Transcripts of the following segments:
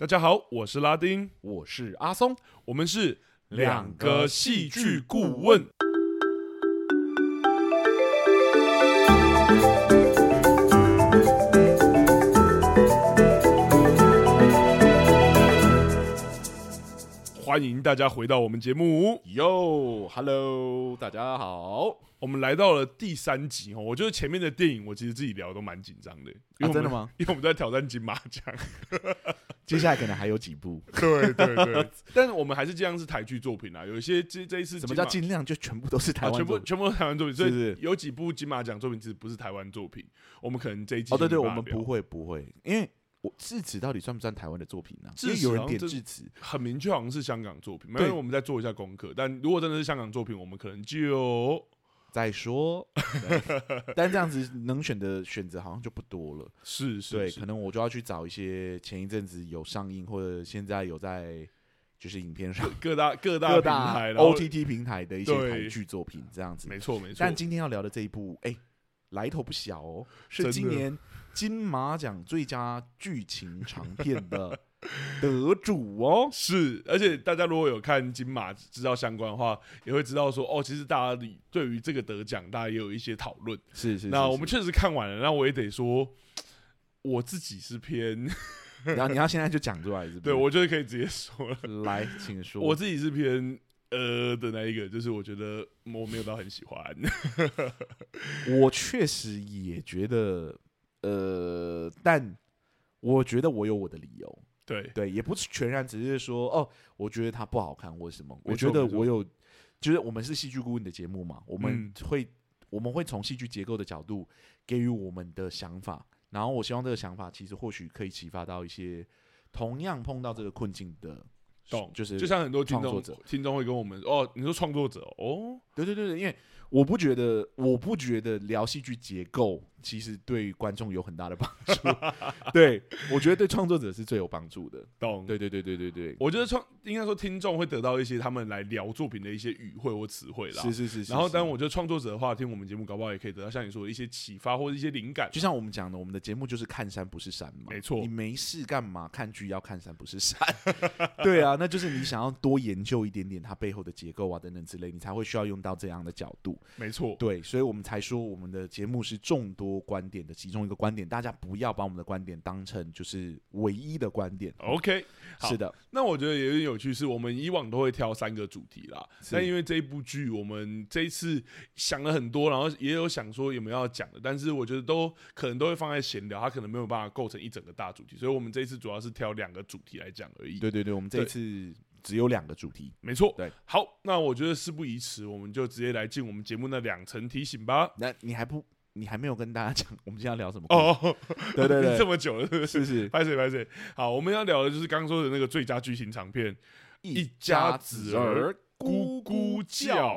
大家好，我是拉丁，我是阿松，我们是两个戏剧顾问。欢迎大家回到我们节目哟，Hello，大家好。我们来到了第三集哦，我觉得前面的电影我其实自己聊都蛮紧张的，啊，真的吗？因为我们在挑战金马奖，接下来可能还有几部，对 对对，但是我们还是尽量是台剧作品啊，有一些这这一次什么叫尽量？就全部都是台湾，全部全部都是台湾作品，所以有几部金马奖作品其实不是台湾作品，我们可能这一集哦，对对，我们不会不会，因为我智齿到底算不算台湾的作品呢？因为有人点智齿，很明确好像是香港作品，没有我们再做一下功课，但如果真的是香港作品，我们可能就。再说，但这样子能选的选择好像就不多了。是是，对，可能我就要去找一些前一阵子有上映或者现在有在就是影片上 各大各大平台 OTT 平台的一些台剧作品这样子。没错没错。但今天要聊的这一部，哎，来头不小哦，是今年金马奖最佳剧情长片的。得主哦，是，而且大家如果有看金马知道相关的话，也会知道说，哦，其实大家对于这个得奖，大家也有一些讨论。是是，是，那我们确实看完了，那我也得说，我自己是偏，然后你要现在就讲出来是不是？对，我觉得可以直接说了，来，请说。我自己是偏呃的那一个，就是我觉得我没有到很喜欢。我确实也觉得，呃，但我觉得我有我的理由。对对，也不是全然只是说哦，我觉得它不好看或什么。我觉得我有，就是我们是戏剧顾问的节目嘛，我们会、嗯、我们会从戏剧结构的角度给予我们的想法，然后我希望这个想法其实或许可以启发到一些同样碰到这个困境的，懂？就是就像很多听众听众会跟我们哦，你说创作者哦，对对对对，因为我不觉得我不觉得聊戏剧结构。其实对观众有很大的帮助，对，我觉得对创作者是最有帮助的。懂？对对对对对对，我觉得创应该说听众会得到一些他们来聊作品的一些语汇或词汇啦。是是是，是。然后，当然我觉得创作者的话，听我们节目搞不好也可以得到像你说的一些启发或者一些灵感。就像我们讲的，我们的节目就是看山不是山嘛。没错。你没事干嘛看剧要看山不是山？对啊，那就是你想要多研究一点点它背后的结构啊等等之类，你才会需要用到这样的角度。没错。对，所以我们才说我们的节目是众多观点的其中一个观点，大家不要把我们的观点当成就是唯一的观点。OK，是的。那我觉得也有点有趣，是我们以往都会挑三个主题啦。但因为这一部剧，我们这一次想了很多，然后也有想说有没有要讲的，但是我觉得都可能都会放在闲聊，它可能没有办法构成一整个大主题，所以我们这一次主要是挑两个主题来讲而已。对对对，我们这一次只有两个主题，没错。对，好，那我觉得事不宜迟，我们就直接来进我们节目那两层提醒吧。那你还不？你还没有跟大家讲，我们今天要聊什么？哦，对 对对，这么久了，是不是？是是，拍谁拍谁。好，我们要聊的就是刚刚说的那个最佳剧情长片《一家子儿咕咕叫》。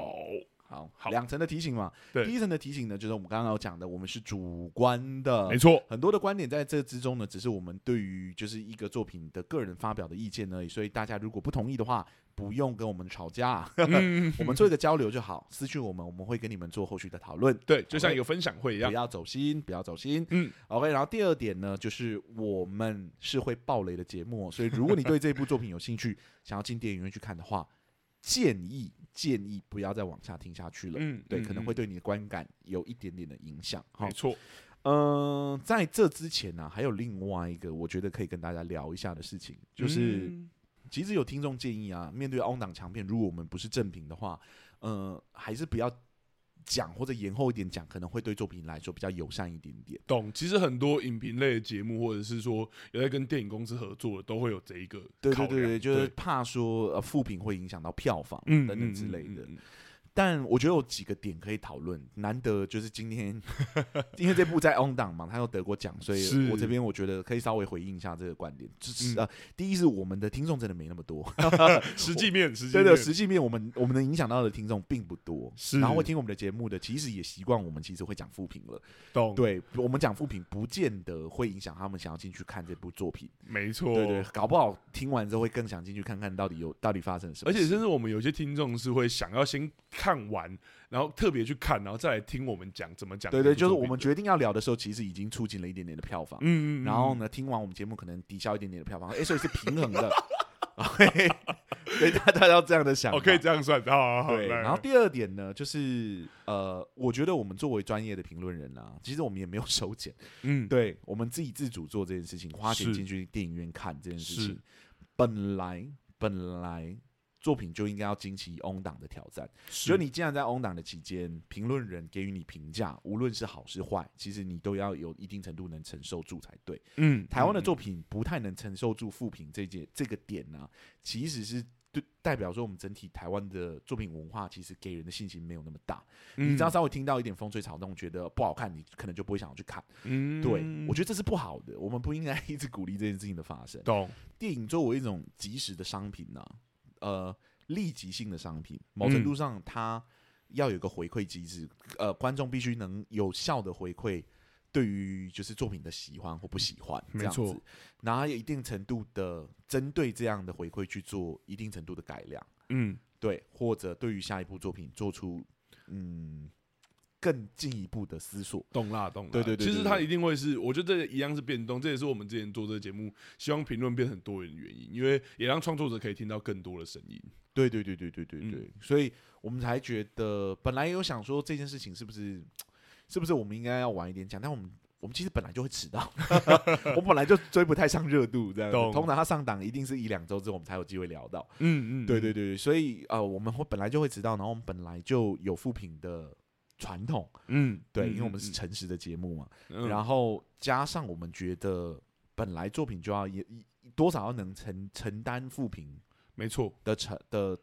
好，好，两层的提醒嘛。对，第一层的提醒呢，就是我们刚刚有讲的，我们是主观的，没错。很多的观点在这之中呢，只是我们对于就是一个作品的个人发表的意见而已。所以大家如果不同意的话，不用跟我们吵架，嗯、我们做一个交流就好。私讯我们，我们会跟你们做后续的讨论。对，就像一个分享会一样，不要走心，不要走心。嗯，OK。然后第二点呢，就是我们是会爆雷的节目，所以如果你对这部作品有兴趣，想要进电影院去看的话，建议。建议不要再往下听下去了，嗯，对，可能会对你的观感有一点点的影响。没错，嗯、呃，在这之前呢、啊，还有另外一个我觉得可以跟大家聊一下的事情，就是、嗯、其实有听众建议啊，面对 on 档强片，如果我们不是正品的话，呃，还是不要。讲或者延后一点讲，可能会对作品来说比较友善一点点。懂，其实很多影评类的节目，或者是说有在跟电影公司合作的，都会有这一个。对对对对，就是怕说呃负评会影响到票房等等之类的。嗯嗯嗯嗯嗯但我觉得有几个点可以讨论，难得就是今天，因为这部在 on 档嘛，他又得过奖，所以我这边我觉得可以稍微回应一下这个观点。就是啊，第一是我们的听众真的没那么多，实际面，实际对的，实际面我们我们能影响到的听众并不多，是然后会听我们的节目的，其实也习惯我们其实会讲负评了。懂？对，我们讲负评不见得会影响他们想要进去看这部作品。没错，对对，搞不好听完之后会更想进去看看到底有到底发生什么。而且甚至我们有些听众是会想要先。看完，然后特别去看，然后再来听我们讲怎么讲。对对，就是我们决定要聊的时候，其实已经促进了一点点的票房。嗯，嗯嗯。然后呢，听完我们节目可能抵消一点点的票房，哎，所以是平衡的。所以大家要这样的想，我可以这样算。好。对。然后第二点呢，就是呃，我觉得我们作为专业的评论人啊，其实我们也没有收钱。嗯，对，我们自己自主做这件事情，花钱进去电影院看这件事情，本来本来。作品就应该要经起 on 档的挑战，所以你既然在 on 档的期间，评论人给予你评价，无论是好是坏，其实你都要有一定程度能承受住才对。嗯，台湾的作品不太能承受住负评这件这个点呢、啊，其实是对代表说我们整体台湾的作品文化其实给人的信心没有那么大。嗯、你只要稍微听到一点风吹草动，觉得不好看，你可能就不会想要去看。嗯，对，我觉得这是不好的，我们不应该 一直鼓励这件事情的发生。懂？电影作为一种即时的商品呢、啊？呃，立即性的商品，某程度上它要有一个回馈机制，嗯、呃，观众必须能有效的回馈对于就是作品的喜欢或不喜欢，这样子，然后有一定程度的针对这样的回馈去做一定程度的改良，嗯，对，或者对于下一部作品做出嗯。更进一步的思索，懂啦，懂啦。对对对，其实它一定会是，我觉得这一样是变动，这也是我们之前做这个节目，希望评论变很多元的原因，因为也让创作者可以听到更多的声音。对对对对对对对，嗯、所以我们才觉得，本来有想说这件事情是不是，是不是我们应该要晚一点讲，但我们我们其实本来就会迟到，我本来就追不太上热度，这样通常他上档一定是一两周之后我们才有机会聊到。嗯嗯，对对对，所以呃，我们会本来就会迟到，然后我们本来就有复评的。传统，嗯，对，因为我们是诚实的节目嘛，嗯、然后加上我们觉得本来作品就要也多少要能承承担负评，没错。的承的。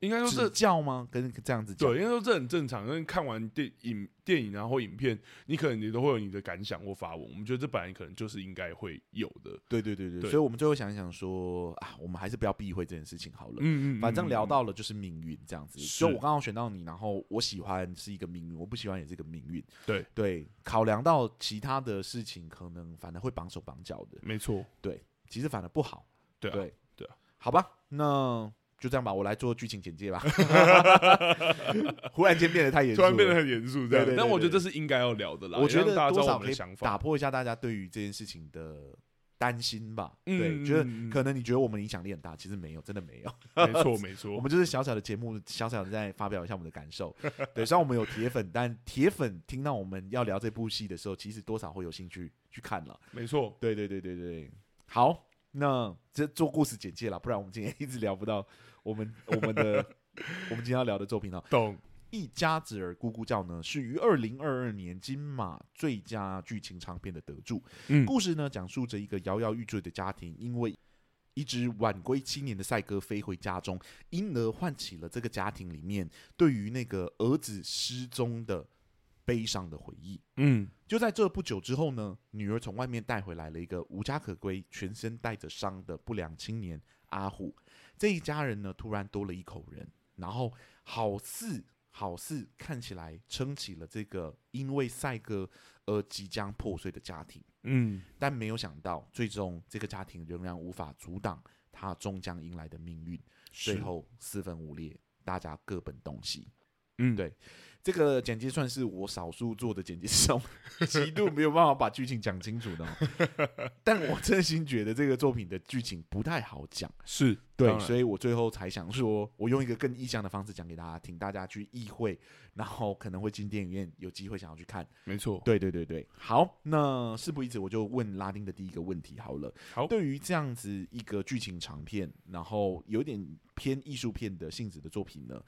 应该说是叫吗？跟这样子讲，对，应该说这很正常。因为看完电影、电影然后影片，你可能你都会有你的感想或发文。我们觉得这本来可能就是应该会有的。对对对所以我们最后想一想说啊，我们还是不要避讳这件事情好了。嗯嗯，反正聊到了就是命运这样子。就我刚好选到你，然后我喜欢是一个命运，我不喜欢也是一个命运。对对，考量到其他的事情，可能反而会绑手绑脚的。没错，对，其实反而不好。对对对啊，好吧，那。就这样吧，我来做剧情简介吧。忽然间变得太严肃，突然变得很严肃，这样。但我觉得这是应该要聊的啦。我觉得多少可以打破一下大家对于这件事情的担心吧。对，觉得可能你觉得我们影响力很大，其实没有，真的没有。没错，没错。我们就是小小的节目，小小的在发表一下我们的感受。对，虽然我们有铁粉，但铁粉听到我们要聊这部戏的时候，其实多少会有兴趣去看了。没错，对对对对对。好，那这做故事简介了，不然我们今天一直聊不到。我们我们的我们今天要聊的作品呢，懂一家子儿咕咕叫呢，是于二零二二年金马最佳剧情长片的得主。嗯，故事呢讲述着一个摇摇欲坠的家庭，因为一只晚归七年的赛鸽飞回家中，因而唤起了这个家庭里面对于那个儿子失踪的悲伤的回忆。嗯，就在这不久之后呢，女儿从外面带回来了一个无家可归、全身带着伤的不良青年阿虎。这一家人呢，突然多了一口人，然后好似好似看起来撑起了这个因为赛哥而即将破碎的家庭。嗯，但没有想到，最终这个家庭仍然无法阻挡他终将迎来的命运，最后四分五裂，大家各奔东西。嗯，对。这个简介算是我少数做的简介中极度没有办法把剧情讲清楚的，但我真心觉得这个作品的剧情不太好讲，是对，所以我最后才想说，我用一个更意象的方式讲给大家听，大家去意会，然后可能会进电影院有机会想要去看，没错，对对对对，好，那事不宜迟，我就问拉丁的第一个问题好了，好，对于这样子一个剧情长片，然后有点偏艺术片的性质的作品呢？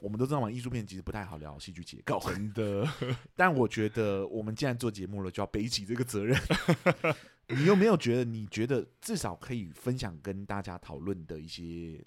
我们都知道嘛，艺术片其实不太好聊戏剧结构，真的。但我觉得，我们既然做节目了，就要背起这个责任。你有没有觉得？你觉得至少可以分享跟大家讨论的一些？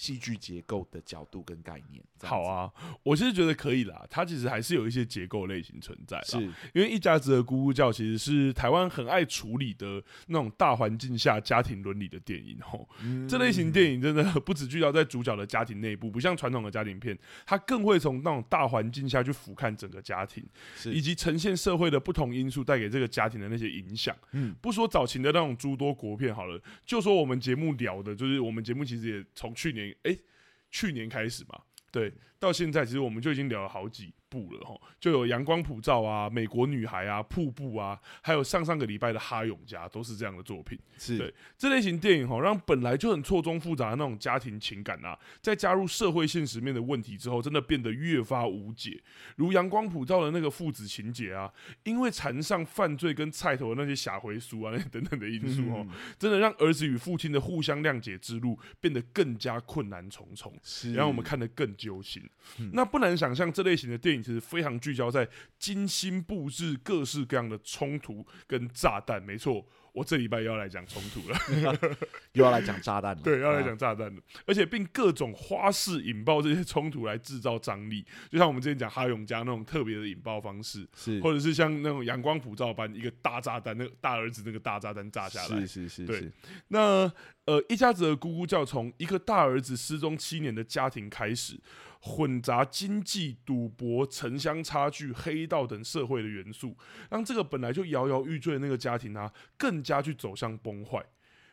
戏剧结构的角度跟概念，好啊，我其实觉得可以啦。它其实还是有一些结构类型存在，是因为一家子的咕咕叫，其实是台湾很爱处理的那种大环境下家庭伦理的电影吼。嗯、这类型电影真的不只聚焦在主角的家庭内部，不像传统的家庭片，它更会从那种大环境下去俯瞰整个家庭，以及呈现社会的不同因素带给这个家庭的那些影响。嗯，不说早期的那种诸多国片好了，就说我们节目聊的，就是我们节目其实也从去年。哎，去年开始嘛，对，到现在，其实我们就已经聊了好几部了哈，就有阳光普照啊、美国女孩啊、瀑布啊，还有上上个礼拜的哈永家，都是这样的作品。是对这类型电影哈，让本来就很错综复杂的那种家庭情感啊，在加入社会现实面的问题之后，真的变得越发无解。如阳光普照的那个父子情节啊，因为缠上犯罪跟菜头的那些下回书啊那些 等等的因素哦，嗯、真的让儿子与父亲的互相谅解之路变得更加困难重重，是让我们看得更揪心。嗯、那不难想象，这类型的电影其实非常聚焦在精心布置各式各样的冲突跟炸弹。没错。我这礼拜又要来讲冲突了，又要来讲炸弹了。对，要来讲炸弹了，而且并各种花式引爆这些冲突来制造张力，就像我们之前讲哈永家那种特别的引爆方式，是，或者是像那种阳光普照般一个大炸弹，那个大儿子那个大炸弹炸下来，是是是，对。那呃，一家子的咕咕叫从一个大儿子失踪七年的家庭开始。混杂经济、赌博、城乡差距、黑道等社会的元素，让这个本来就摇摇欲坠的那个家庭啊，更加去走向崩坏。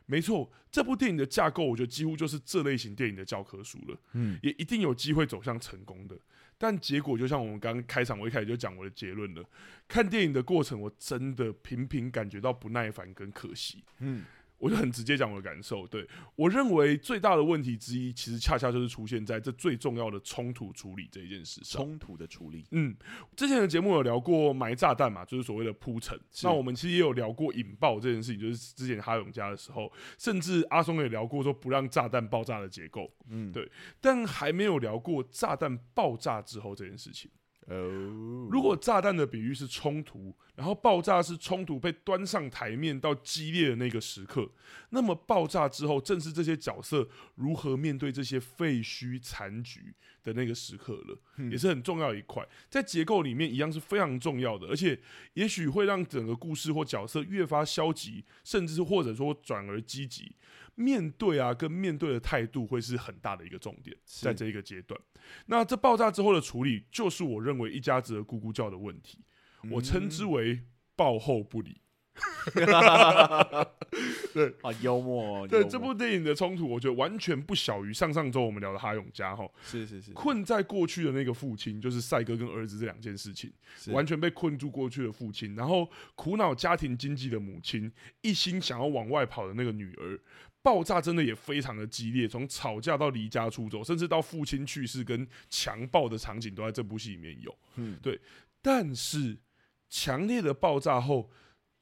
没错，这部电影的架构，我觉得几乎就是这类型电影的教科书了。嗯，也一定有机会走向成功的。但结果就像我们刚刚开场，我一开始就讲我的结论了。看电影的过程，我真的频频感觉到不耐烦跟可惜。嗯。我就很直接讲我的感受，对，我认为最大的问题之一，其实恰恰就是出现在这最重要的冲突处理这一件事上。冲突的处理，嗯，之前的节目有聊过埋炸弹嘛，就是所谓的铺陈。那我们其实也有聊过引爆这件事情，就是之前哈永家的时候，甚至阿松也聊过说不让炸弹爆炸的结构，嗯，对，但还没有聊过炸弹爆炸之后这件事情。哦，如果炸弹的比喻是冲突，然后爆炸是冲突被端上台面到激烈的那个时刻，那么爆炸之后，正是这些角色如何面对这些废墟残局的那个时刻了，嗯、也是很重要一块，在结构里面一样是非常重要的，而且也许会让整个故事或角色越发消极，甚至是或者说转而积极。面对啊，跟面对的态度会是很大的一个重点，在这一个阶段。那这爆炸之后的处理，就是我认为一家子的咕咕叫的问题，嗯、我称之为爆后不理。对，好幽默、哦。对默这部电影的冲突，我觉得完全不小于上上周我们聊的哈永家哈。是是是，困在过去的那个父亲，就是赛哥跟儿子这两件事情，完全被困住过去的父亲，然后苦恼家庭经济的母亲，一心想要往外跑的那个女儿。爆炸真的也非常的激烈，从吵架到离家出走，甚至到父亲去世跟强暴的场景都在这部戏里面有。嗯，对。但是强烈的爆炸后，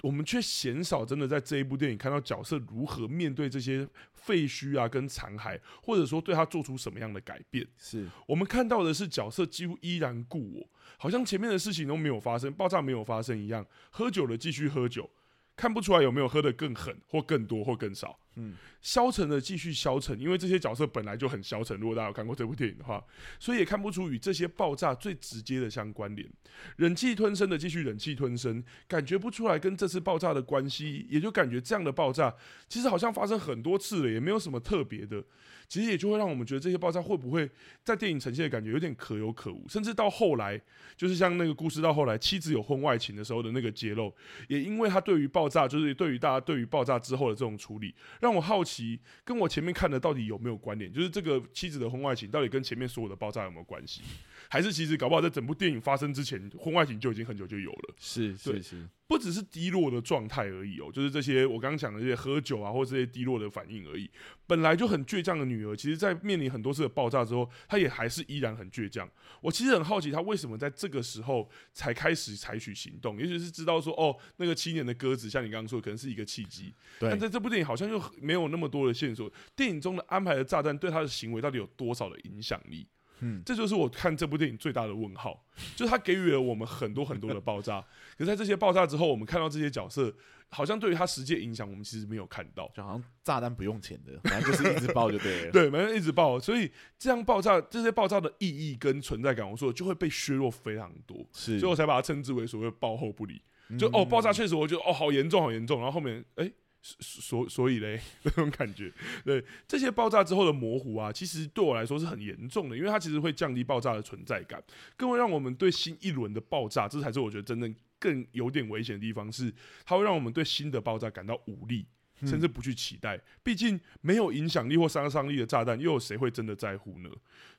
我们却鲜少真的在这一部电影看到角色如何面对这些废墟啊跟残骸，或者说对他做出什么样的改变。是我们看到的是角色几乎依然故我，好像前面的事情都没有发生，爆炸没有发生一样，喝酒了继续喝酒。看不出来有没有喝得更狠，或更多，或更少。嗯，消沉的继续消沉，因为这些角色本来就很消沉。如果大家有看过这部电影的话，所以也看不出与这些爆炸最直接的相关联。忍气吞声的继续忍气吞声，感觉不出来跟这次爆炸的关系，也就感觉这样的爆炸其实好像发生很多次了，也没有什么特别的。其实也就会让我们觉得这些爆炸会不会在电影呈现的感觉有点可有可无，甚至到后来，就是像那个故事到后来妻子有婚外情的时候的那个揭露，也因为他对于爆炸，就是对于大家对于爆炸之后的这种处理，让我好奇，跟我前面看的到底有没有关联？就是这个妻子的婚外情到底跟前面所有的爆炸有没有关系？还是其实搞不好在整部电影发生之前，婚外情就已经很久就有了？是是是。不只是低落的状态而已哦，就是这些我刚刚讲的这些喝酒啊，或者这些低落的反应而已。本来就很倔强的女儿，其实，在面临很多次的爆炸之后，她也还是依然很倔强。我其实很好奇，她为什么在这个时候才开始采取行动？也许是知道说，哦，那个七年的鸽子，像你刚刚说的，可能是一个契机。对。但在这部电影好像又没有那么多的线索。电影中的安排的炸弹对她的行为到底有多少的影响力？嗯，这就是我看这部电影最大的问号，就是它给予了我们很多很多的爆炸，可是在这些爆炸之后，我们看到这些角色，好像对于他实际影响，我们其实没有看到，就好像炸弹不用钱的，反正就是一直爆就对了，对，反正一直爆，所以这样爆炸，这些爆炸的意义跟存在感，我说就会被削弱非常多，是，所以我才把它称之为所谓爆后不理，就哦，爆炸确实，我觉得哦，好严重，好严重，然后后面哎。所所以嘞，那种感觉，对这些爆炸之后的模糊啊，其实对我来说是很严重的，因为它其实会降低爆炸的存在感，更会让我们对新一轮的爆炸，这才是我觉得真正更有点危险的地方，是它会让我们对新的爆炸感到无力。甚至不去期待。毕竟没有影响力或杀伤力的炸弹，又有谁会真的在乎呢？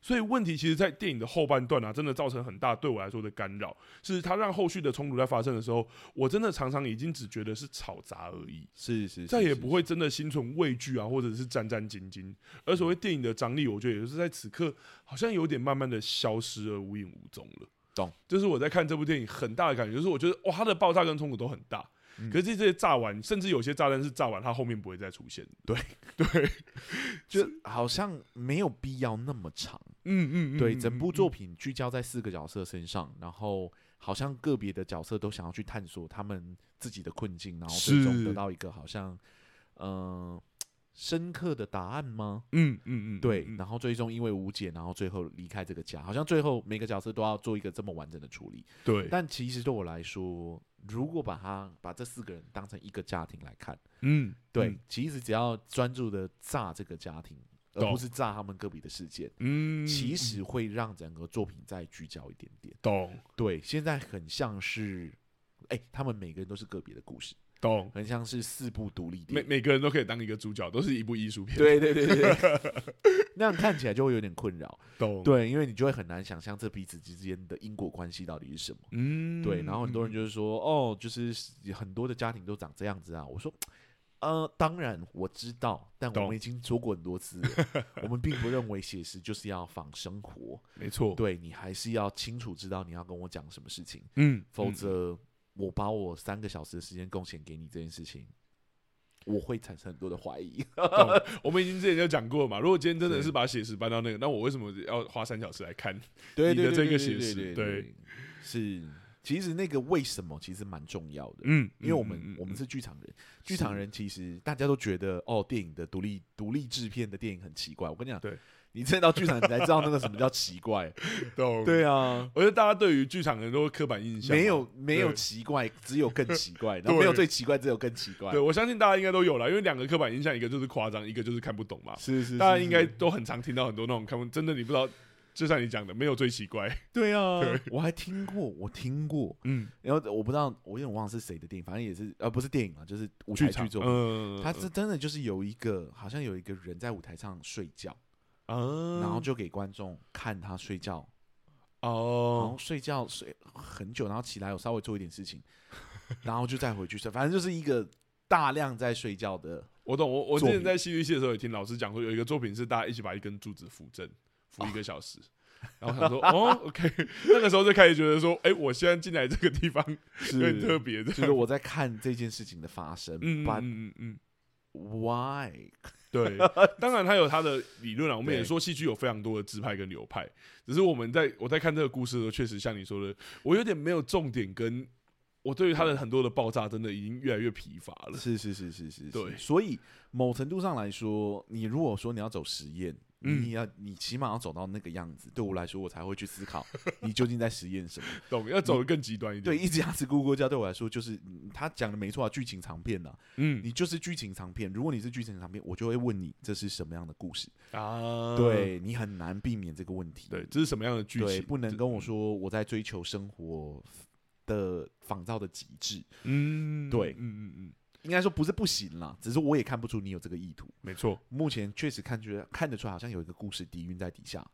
所以问题其实，在电影的后半段啊，真的造成很大对我来说的干扰，是它让后续的冲突在发生的时候，我真的常常已经只觉得是吵杂而已，是是，再也不会真的心存畏惧啊，或者是战战兢兢。而所谓电影的张力，我觉得也就是在此刻，好像有点慢慢的消失而无影无踪了。懂，就是我在看这部电影很大的感觉，就是我觉得哇，它的爆炸跟冲突都很大，嗯、可是这些炸完，甚至有些炸弹是炸完，它后面不会再出现。对 对，就好像没有必要那么长。嗯嗯，嗯对，整部作品聚焦在四个角色身上，然后好像个别的角色都想要去探索他们自己的困境，然后最终得到一个好像，嗯。呃深刻的答案吗？嗯嗯嗯，对。嗯、然后最终因为无解，然后最后离开这个家，好像最后每个角色都要做一个这么完整的处理。对。但其实对我来说，如果把他把这四个人当成一个家庭来看，嗯，对，嗯、其实只要专注的炸这个家庭，而不是炸他们个别的事件，嗯，其实会让整个作品再聚焦一点点。懂。对，现在很像是，哎、欸，他们每个人都是个别的故事。懂，很像是四部独立电影，每每个人都可以当一个主角，都是一部艺术片。对对对对，那样看起来就会有点困扰。懂，对，因为你就会很难想象这彼此之间的因果关系到底是什么。嗯，对。然后很多人就是说，哦，就是很多的家庭都长这样子啊。我说，呃，当然我知道，但我们已经说过很多次了，我们并不认为写实就是要仿生活。没错，对，你还是要清楚知道你要跟我讲什么事情。嗯，否则。我把我三个小时的时间贡献给你这件事情，我会产生很多的怀疑。我们已经之前就讲过嘛，如果今天真的是把写实搬到那个，那我为什么要花三小时来看你的这个写实？对，是，其实那个为什么其实蛮重要的。嗯，因为我们我们是剧场人，剧场人其实大家都觉得哦，电影的独立独立制片的电影很奇怪。我跟你讲，对。你真到剧场，你才知道那个什么叫奇怪。对，对啊，我觉得大家对于剧场人都刻板印象，没有没有奇怪，只有更奇怪。然后没有最奇怪，只有更奇怪。对，我相信大家应该都有了，因为两个刻板印象，一个就是夸张，一个就是看不懂嘛。是是，大家应该都很常听到很多那种看不真的，你不知道，就像你讲的，没有最奇怪。对啊，我还听过，我听过，嗯，然后我不知道，我有点忘了是谁的电影，反正也是，呃，不是电影啊，就是舞台剧作品。嗯，他是真的就是有一个，好像有一个人在舞台上睡觉。嗯，然后就给观众看他睡觉，哦，然后睡觉睡很久，然后起来有稍微做一点事情，然后就再回去睡，反正就是一个大量在睡觉的。我懂，我我之前在戏剧系的时候也听老师讲说，有一个作品是大家一起把一根柱子扶正，扶一个小时，哦、然后想说哦，OK，那个时候就开始觉得说，哎，我现在进来这个地方是很特别的，就是我在看这件事情的发生，嗯嗯嗯，Why？对，当然他有他的理论啊。我们也说戏剧有非常多的支派跟流派，只是我们在我在看这个故事的时候，确实像你说的，我有点没有重点，跟我对于他的很多的爆炸，真的已经越来越疲乏了。是是是是是，对。所以某程度上来说，你如果说你要走实验。你要，你起码要走到那个样子，对我来说，我才会去思考 你究竟在实验什么。懂？要走得更极端一点。对，一只鸭子咕咕叫，对我来说就是他讲的没错啊，剧情长片呐。嗯，你就是剧情长片。如果你是剧情长片，我就会问你这是什么样的故事啊？对，你很难避免这个问题。对，这是什么样的剧情？对，不能跟我说我在追求生活的仿造的极致。嗯，对，嗯嗯嗯。应该说不是不行啦，只是我也看不出你有这个意图。没错，目前确实看出来看得出来，好像有一个故事底蕴在底下，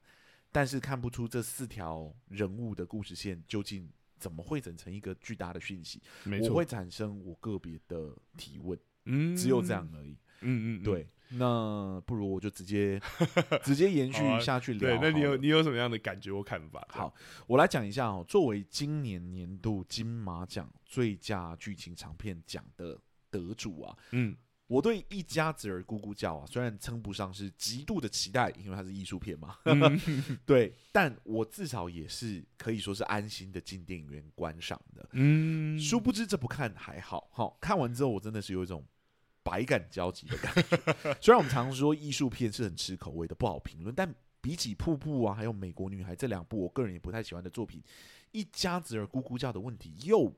但是看不出这四条人物的故事线究竟怎么会整成一个巨大的讯息。没错，我会产生我个别的提问，嗯，只有这样而已。嗯嗯，对，那不如我就直接 直接延续下去聊。对，那你有你有什么样的感觉或看法？好，我来讲一下哦。作为今年年度金马奖最佳剧情长片奖的。得主啊，嗯，我对一家子儿咕咕叫啊，虽然称不上是极度的期待，因为它是艺术片嘛，嗯、对，但我至少也是可以说是安心的进电影院观赏的，嗯，殊不知这不看还好，好，看完之后我真的是有一种百感交集的感觉。虽然我们常说艺术片是很吃口味的，不好评论，但比起《瀑布》啊，还有《美国女孩》这两部我个人也不太喜欢的作品，一家子儿咕咕叫的问题又。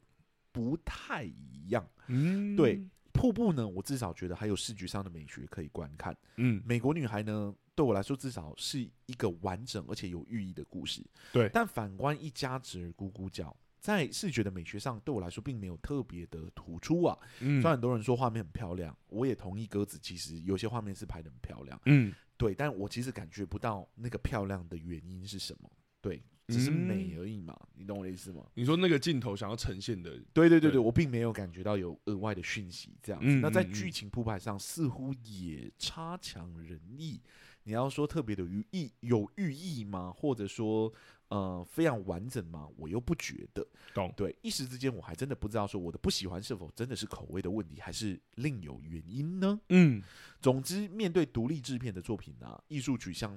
不太一样，嗯，对，瀑布呢，我至少觉得还有视觉上的美学可以观看，嗯，美国女孩呢，对我来说至少是一个完整而且有寓意的故事，对，但反观一家子儿咕咕叫，在视觉的美学上，对我来说并没有特别的突出啊。嗯，虽然很多人说画面很漂亮，我也同意鸽子其实有些画面是拍的很漂亮。嗯，对，但我其实感觉不到那个漂亮的原因是什么。对，只是美而已嘛，嗯、你懂我的意思吗？你说那个镜头想要呈现的，对对对对，我并没有感觉到有额外的讯息这样子。嗯、那在剧情铺排上似乎也差强人意。你要说特别的寓意有寓意吗？或者说呃非常完整吗？我又不觉得。懂。对，一时之间我还真的不知道说我的不喜欢是否真的是口味的问题，还是另有原因呢？嗯，总之面对独立制片的作品啊，艺术取向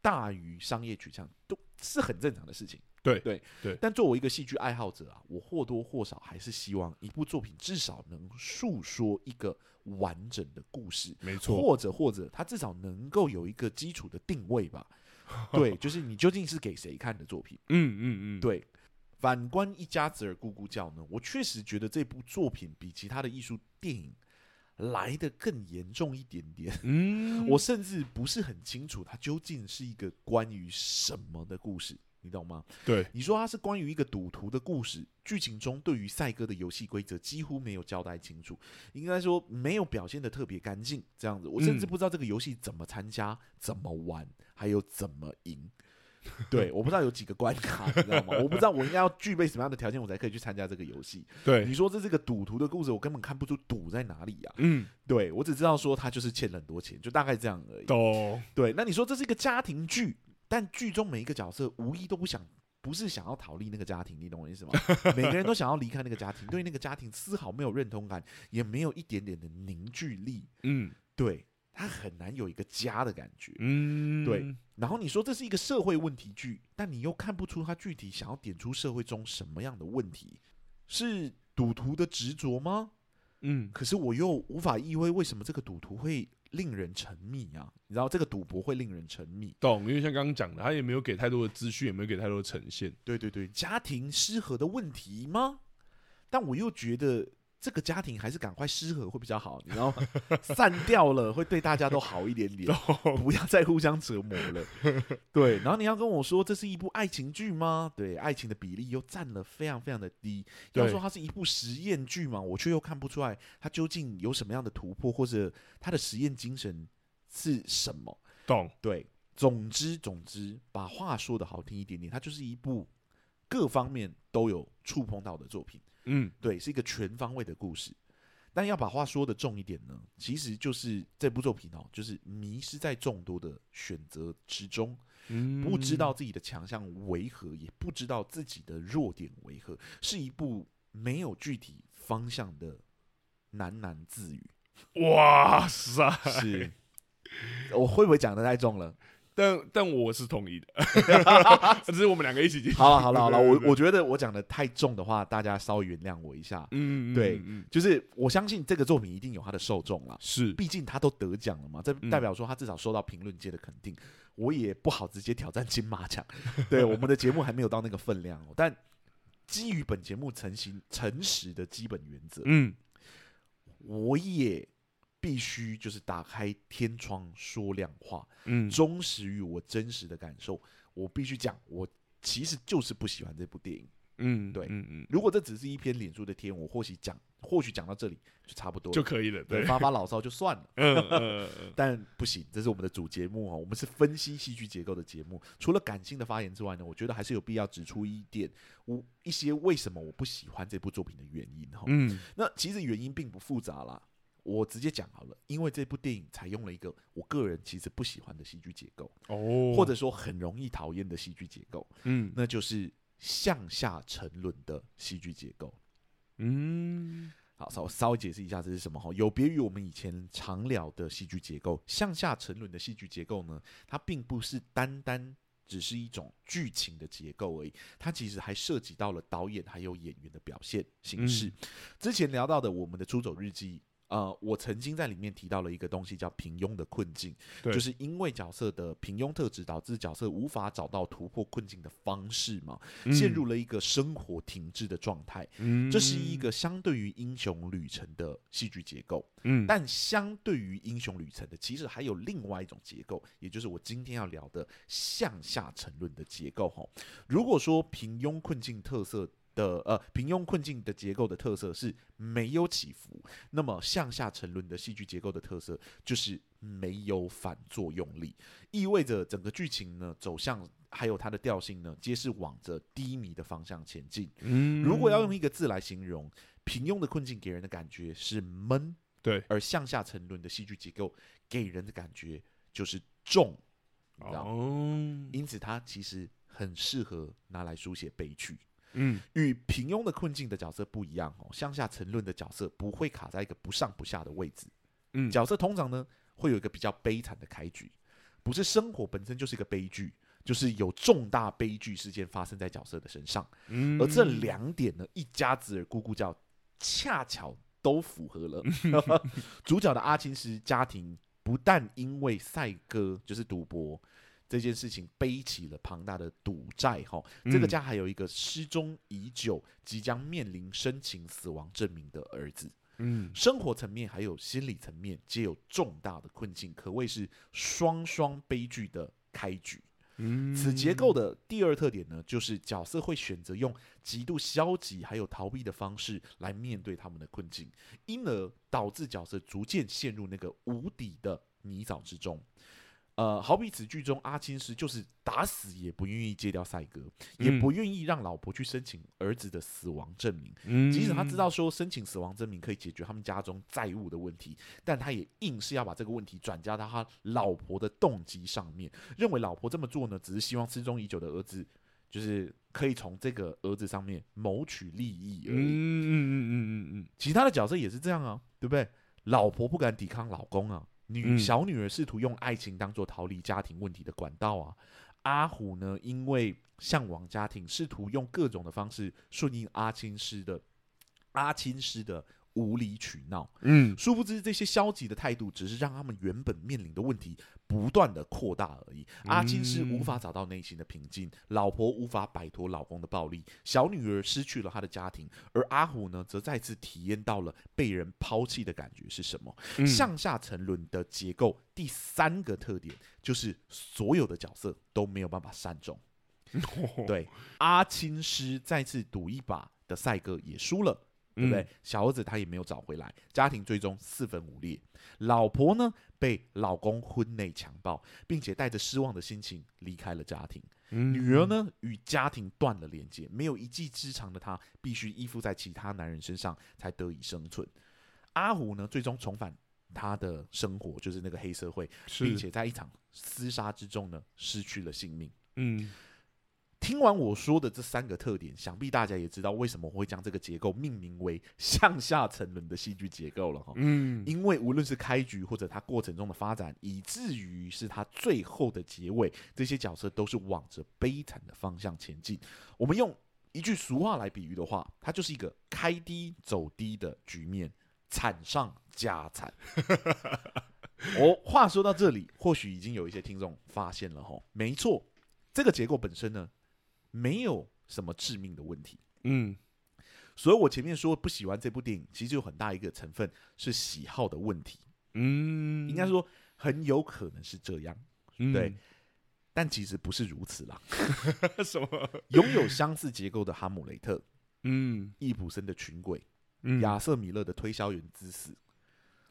大于商业取向都是很正常的事情。对对对。但作为一个戏剧爱好者啊，我或多或少还是希望一部作品至少能诉说一个。完整的故事，没错，或者或者，它至少能够有一个基础的定位吧。对，就是你究竟是给谁看的作品？嗯嗯嗯，对。反观一家子儿咕咕叫呢，我确实觉得这部作品比其他的艺术电影来的更严重一点点。嗯，我甚至不是很清楚它究竟是一个关于什么的故事。你懂吗？对，你说它是关于一个赌徒的故事，剧情中对于赛哥的游戏规则几乎没有交代清楚，应该说没有表现的特别干净。这样子，我甚至不知道这个游戏怎么参加、怎么玩，还有怎么赢。对，我不知道有几个关卡，你知道吗？我不知道我应该要具备什么样的条件，我才可以去参加这个游戏。对，你说这是个赌徒的故事，我根本看不出赌在哪里呀。嗯，对，我只知道说他就是欠了很多钱，就大概这样而已。懂。对，那你说这是一个家庭剧，但剧中每一个角色无一都不想。不是想要逃离那个家庭，你懂我意思吗？每个人都想要离开那个家庭，对那个家庭丝毫没有认同感，也没有一点点的凝聚力。嗯，对，他很难有一个家的感觉。嗯，对。然后你说这是一个社会问题剧，但你又看不出他具体想要点出社会中什么样的问题，是赌徒的执着吗？嗯，可是我又无法意会为什么这个赌徒会。令人沉迷啊！你知道这个赌博会令人沉迷，懂？因为像刚刚讲的，他也没有给太多的资讯，也没有给太多的呈现。对对对，家庭失和的问题吗？但我又觉得。这个家庭还是赶快失和会比较好，你知道吗 散掉了会对大家都好一点点，不要再互相折磨了。对，然后你要跟我说这是一部爱情剧吗？对，爱情的比例又占了非常非常的低。要说它是一部实验剧嘛？我却又看不出来它究竟有什么样的突破，或者它的实验精神是什么？懂？对，总之总之，把话说的好听一点点，它就是一部各方面都有触碰到的作品。嗯，对，是一个全方位的故事，但要把话说的重一点呢，其实就是这部作品哦，就是迷失在众多的选择之中，嗯，不知道自己的强项为何，也不知道自己的弱点为何，是一部没有具体方向的喃喃自语。哇塞，是，我会不会讲的太重了？但但我是同意的，只是我们两个一起进。好了好了好了，我我觉得我讲的太重的话，大家稍微原谅我一下。嗯，对，就是我相信这个作品一定有它的受众了，是，毕竟他都得奖了嘛，这代表说他至少受到评论界的肯定。我也不好直接挑战金马奖，对，我们的节目还没有到那个分量。哦但基于本节目诚信诚实的基本原则，嗯，我也。必须就是打开天窗说亮话，嗯，忠实于我真实的感受。我必须讲，我其实就是不喜欢这部电影，嗯，对，嗯嗯。如果这只是一篇脸书的贴，我或许讲，或许讲到这里就差不多就可以了，对，发发牢骚就算了。嗯，但不行，这是我们的主节目哦，我们是分析戏剧结构的节目。除了感性的发言之外呢，我觉得还是有必要指出一点，我一些为什么我不喜欢这部作品的原因哈。嗯，那其实原因并不复杂啦。我直接讲好了，因为这部电影采用了一个我个人其实不喜欢的戏剧结构，哦，或者说很容易讨厌的戏剧结构，嗯，那就是向下沉沦的戏剧结构，嗯，好，稍稍微解释一下这是什么哈，有别于我们以前常聊的戏剧结构，向下沉沦的戏剧结构呢，它并不是单单只是一种剧情的结构而已，它其实还涉及到了导演还有演员的表现形式。嗯，之前聊到的我们的出走日记。呃，我曾经在里面提到了一个东西，叫平庸的困境，就是因为角色的平庸特质，导致角色无法找到突破困境的方式嘛，嗯、陷入了一个生活停滞的状态。嗯，这是一个相对于英雄旅程的戏剧结构。嗯，但相对于英雄旅程的，其实还有另外一种结构，也就是我今天要聊的向下沉沦的结构。哈，如果说平庸困境特色。的呃平庸困境的结构的特色是没有起伏，那么向下沉沦的戏剧结构的特色就是没有反作用力，意味着整个剧情呢走向还有它的调性呢，皆是往着低迷的方向前进。嗯，如果要用一个字来形容，平庸的困境给人的感觉是闷，对，而向下沉沦的戏剧结构给人的感觉就是重，哦，因此它其实很适合拿来书写悲剧。嗯，与平庸的困境的角色不一样哦，向下沉沦的角色不会卡在一个不上不下的位置。嗯，角色通常呢会有一个比较悲惨的开局，不是生活本身就是一个悲剧，就是有重大悲剧事件发生在角色的身上。嗯，而这两点呢，一家子儿咕咕叫，恰巧都符合了。主角的阿青是家庭不但因为赛鸽就是赌博。这件事情背起了庞大的赌债，哈，这个家还有一个失踪已久、即将面临申请死亡证明的儿子，嗯，生活层面还有心理层面皆有重大的困境，可谓是双双悲剧的开局。嗯，此结构的第二特点呢，就是角色会选择用极度消极还有逃避的方式来面对他们的困境，因而导致角色逐渐陷入那个无底的泥沼之中。呃，好比此剧中阿青师就是打死也不愿意戒掉赛格，嗯、也不愿意让老婆去申请儿子的死亡证明。嗯、即使他知道说申请死亡证明可以解决他们家中债务的问题，但他也硬是要把这个问题转嫁到他老婆的动机上面，认为老婆这么做呢，只是希望失踪已久的儿子就是可以从这个儿子上面谋取利益而已。嗯嗯嗯嗯嗯嗯，其他的角色也是这样啊，对不对？老婆不敢抵抗老公啊。女小女儿试图用爱情当做逃离家庭问题的管道啊，阿虎呢，因为向往家庭，试图用各种的方式顺应阿青师的阿青师的。无理取闹，嗯，殊不知这些消极的态度只是让他们原本面临的问题不断的扩大而已。嗯、阿青师无法找到内心的平静，老婆无法摆脱老公的暴力，小女儿失去了她的家庭，而阿虎呢，则再次体验到了被人抛弃的感觉是什么？嗯、向下沉沦的结构第三个特点就是所有的角色都没有办法善终。哦、对，阿青师再次赌一把的赛哥也输了。对不对？嗯、小儿子他也没有找回来，家庭最终四分五裂。老婆呢，被老公婚内强暴，并且带着失望的心情离开了家庭。嗯、女儿呢，与家庭断了连接，没有一技之长的她，必须依附在其他男人身上才得以生存。阿虎呢，最终重返他的生活，就是那个黑社会，并且在一场厮杀之中呢，失去了性命。嗯。听完我说的这三个特点，想必大家也知道为什么我会将这个结构命名为向下沉沦的戏剧结构了哈。嗯，因为无论是开局或者它过程中的发展，以至于是它最后的结尾，这些角色都是往着悲惨的方向前进。我们用一句俗话来比喻的话，它就是一个开低走低的局面，惨上加惨。我话说到这里，或许已经有一些听众发现了哈，没错，这个结构本身呢。没有什么致命的问题，嗯，所以我前面说不喜欢这部电影，其实有很大一个成分是喜好的问题，嗯，应该说很有可能是这样，嗯、对，但其实不是如此啦。什么？拥有相似结构的哈姆雷特，嗯，易卜生的群鬼，嗯，亚瑟米勒的推销员之死，嗯、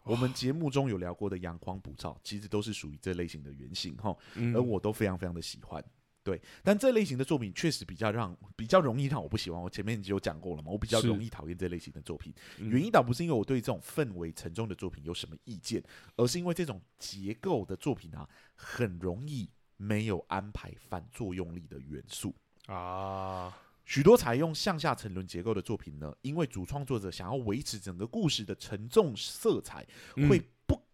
我们节目中有聊过的阳光普照，其实都是属于这类型的原型哈，嗯、而我都非常非常的喜欢。对，但这类型的作品确实比较让比较容易让我不喜欢。我前面就有讲过了嘛，我比较容易讨厌这类型的作品。是原因倒不是因为我对这种氛围沉重的作品有什么意见，而是因为这种结构的作品啊，很容易没有安排反作用力的元素啊。许多采用向下沉沦结构的作品呢，因为主创作者想要维持整个故事的沉重色彩，会、嗯。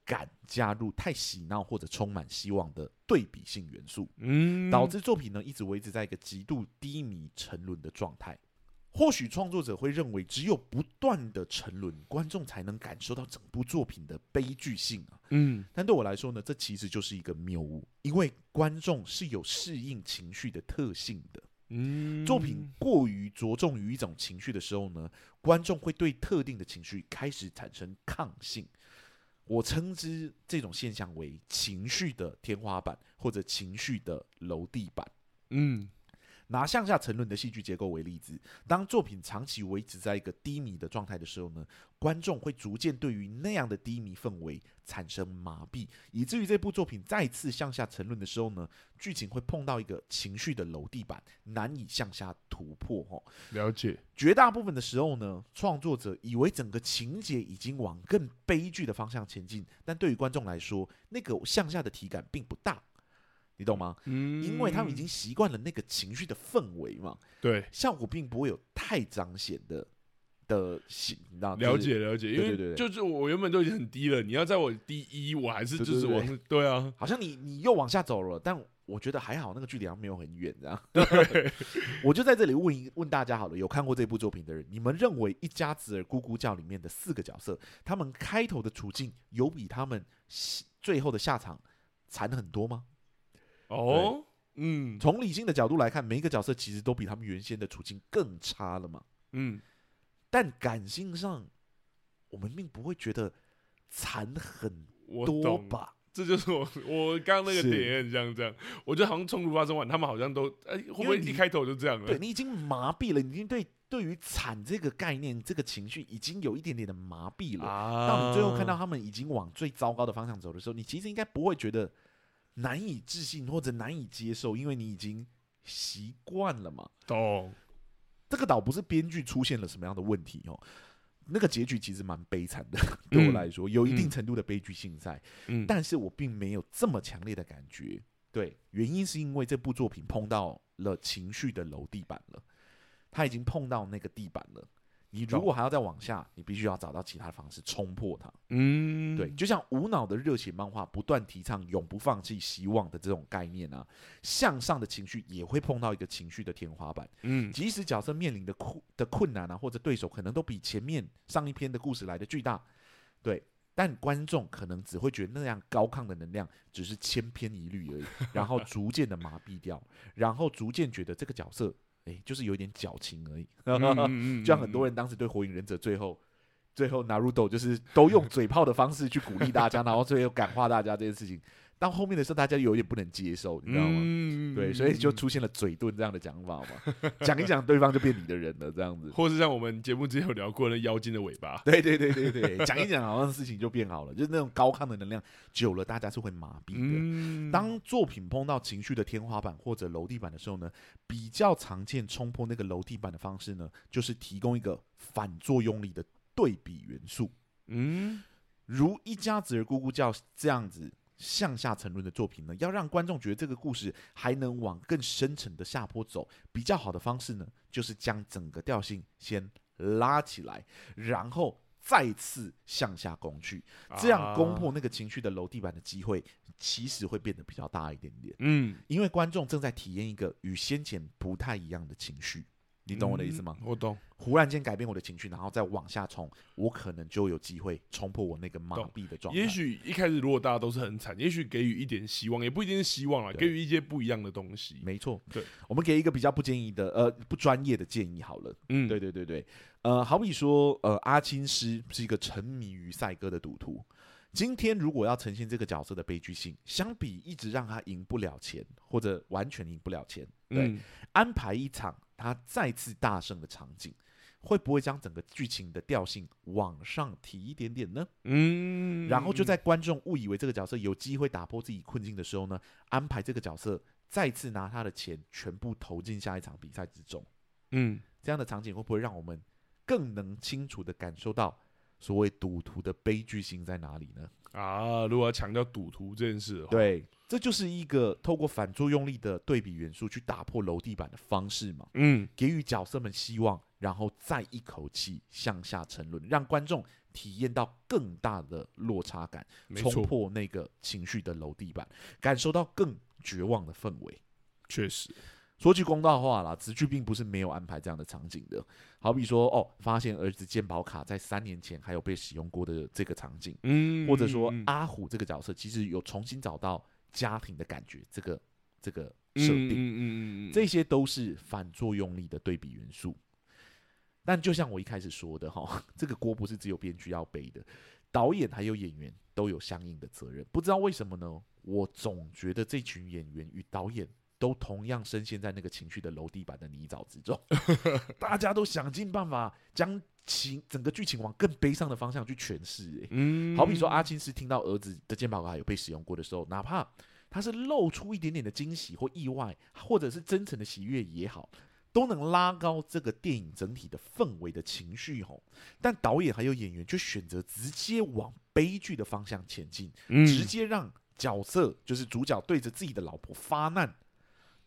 敢加入太喜闹或者充满希望的对比性元素，嗯，导致作品呢一直维持在一个极度低迷沉沦的状态。或许创作者会认为，只有不断的沉沦，观众才能感受到整部作品的悲剧性啊，嗯。但对我来说呢，这其实就是一个谬误，因为观众是有适应情绪的特性的，嗯。作品过于着重于一种情绪的时候呢，观众会对特定的情绪开始产生抗性。我称之这种现象为情绪的天花板或者情绪的楼地板。嗯，拿向下沉沦的戏剧结构为例子，当作品长期维持在一个低迷的状态的时候呢，观众会逐渐对于那样的低迷氛围产生麻痹，以至于这部作品再次向下沉沦的时候呢，剧情会碰到一个情绪的楼地板，难以向下突破。哦，了解。绝大部分的时候呢，创作者以为整个情节已经往更悲剧的方向前进，但对于观众来说，那个向下的体感并不大。你懂吗？嗯，因为他们已经习惯了那个情绪的氛围嘛。对，效果并不会有太彰显的的形，你知道？了解了解，因为就是我原本就已经很低了，你要在我第一，我还是就是往 对啊，好像你你又往下走了，但我觉得还好，那个距离好像没有很远，这样。对，我就在这里问一问大家好了，有看过这部作品的人，你们认为一家子儿咕咕叫里面的四个角色，他们开头的处境有比他们最后的下场惨很多吗？哦，嗯，从理性的角度来看，每一个角色其实都比他们原先的处境更差了嘛。嗯，但感性上，我们并不会觉得惨很多吧？这就是我我刚刚那个点，这样这样，我觉得好像冲突发生完，他们好像都哎、欸，会不会一开头就这样了？对，你已经麻痹了，你已经对对于惨这个概念、这个情绪已经有一点点的麻痹了。啊，当你最后看到他们已经往最糟糕的方向走的时候，你其实应该不会觉得。难以置信或者难以接受，因为你已经习惯了嘛。懂。这个倒不是编剧出现了什么样的问题哦，那个结局其实蛮悲惨的，对我来说有一定程度的悲剧性在。嗯。但是我并没有这么强烈的感觉。对，原因是因为这部作品碰到了情绪的楼地板了，他已经碰到那个地板了。你如果还要再往下，你必须要找到其他的方式冲破它。嗯，对，就像无脑的热血漫画不断提倡永不放弃希望的这种概念啊，向上的情绪也会碰到一个情绪的天花板。嗯，即使角色面临的困的困难啊，或者对手可能都比前面上一篇的故事来的巨大，对，但观众可能只会觉得那样高亢的能量只是千篇一律而已，然后逐渐的麻痹掉，然后逐渐觉得这个角色。哎，就是有点矫情而已，就像很多人当时对《火影忍者》最后，最后 Naruto 就是都用嘴炮的方式去鼓励大家，然后最后感化大家这件事情。到后面的时候，大家有点不能接受，你知道吗？嗯、对，所以就出现了嘴遁这样的讲法嘛，讲一讲对方就变你的人了，这样子。或是像我们节目之前有聊过那妖精的尾巴，对对对对对，讲一讲好像事情就变好了，就是那种高亢的能量久了，大家是会麻痹的。嗯、当作品碰到情绪的天花板或者楼地板的时候呢，比较常见冲破那个楼地板的方式呢，就是提供一个反作用力的对比元素。嗯，如一家子儿咕咕叫这样子。向下沉沦的作品呢，要让观众觉得这个故事还能往更深层的下坡走，比较好的方式呢，就是将整个调性先拉起来，然后再次向下攻去，这样攻破那个情绪的楼地板的机会，其实会变得比较大一点点。嗯，因为观众正在体验一个与先前不太一样的情绪。你懂我的意思吗？嗯、我懂。忽然间改变我的情绪，然后再往下冲，我可能就有机会冲破我那个麻痹的状态。也许一开始如果大家都是很惨，也许给予一点希望，也不一定是希望啦，给予一些不一样的东西。没错，对，我们给一个比较不建议的，呃，不专业的建议好了。嗯，对对对对，呃，好比说，呃，阿青师是一个沉迷于赛鸽的赌徒。今天如果要呈现这个角色的悲剧性，相比一直让他赢不了钱，或者完全赢不了钱，对，嗯、安排一场。他再次大胜的场景，会不会将整个剧情的调性往上提一点点呢？嗯，然后就在观众误以为这个角色有机会打破自己困境的时候呢，安排这个角色再次拿他的钱全部投进下一场比赛之中。嗯，这样的场景会不会让我们更能清楚地感受到所谓赌徒的悲剧性在哪里呢？啊，如果要强调赌徒这件事对。这就是一个透过反作用力的对比元素去打破楼地板的方式嘛？嗯，给予角色们希望，然后再一口气向下沉沦，让观众体验到更大的落差感，冲破那个情绪的楼地板，感受到更绝望的氛围。确实，说句公道话啦，直剧并不是没有安排这样的场景的。好比说，哦，发现儿子健保卡在三年前还有被使用过的这个场景，嗯，或者说阿虎这个角色其实有重新找到。家庭的感觉，这个这个设定，嗯嗯嗯嗯，这些都是反作用力的对比元素。但就像我一开始说的哈，这个锅不是只有编剧要背的，导演还有演员都有相应的责任。不知道为什么呢？我总觉得这群演员与导演都同样深陷在那个情绪的楼地板的泥沼之中，大家都想尽办法将情整个剧情往更悲伤的方向去诠释。哎，嗯，好比说阿金斯听到儿子的健保卡有被使用过的时候，哪怕他是露出一点点的惊喜或意外，或者是真诚的喜悦也好，都能拉高这个电影整体的氛围的情绪。吼，但导演还有演员却选择直接往悲剧的方向前进，直接让角色就是主角对着自己的老婆发难。